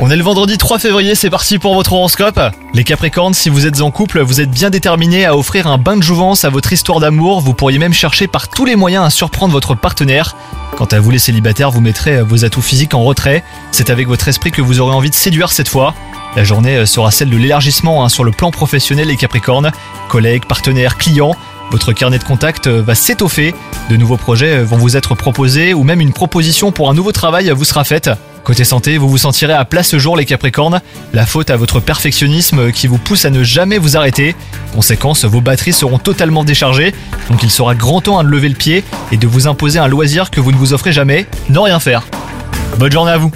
On est le vendredi 3 février, c'est parti pour votre horoscope. Les Capricornes, si vous êtes en couple, vous êtes bien déterminés à offrir un bain de jouvence à votre histoire d'amour. Vous pourriez même chercher par tous les moyens à surprendre votre partenaire. Quant à vous les célibataires, vous mettrez vos atouts physiques en retrait. C'est avec votre esprit que vous aurez envie de séduire cette fois. La journée sera celle de l'élargissement hein, sur le plan professionnel les Capricornes. Collègues, partenaires, clients. Votre carnet de contact va s'étoffer, de nouveaux projets vont vous être proposés ou même une proposition pour un nouveau travail vous sera faite. Côté santé, vous vous sentirez à plat ce jour les Capricornes, la faute à votre perfectionnisme qui vous pousse à ne jamais vous arrêter. Conséquence, vos batteries seront totalement déchargées, donc il sera grand temps de lever le pied et de vous imposer un loisir que vous ne vous offrez jamais, ne rien faire. Bonne journée à vous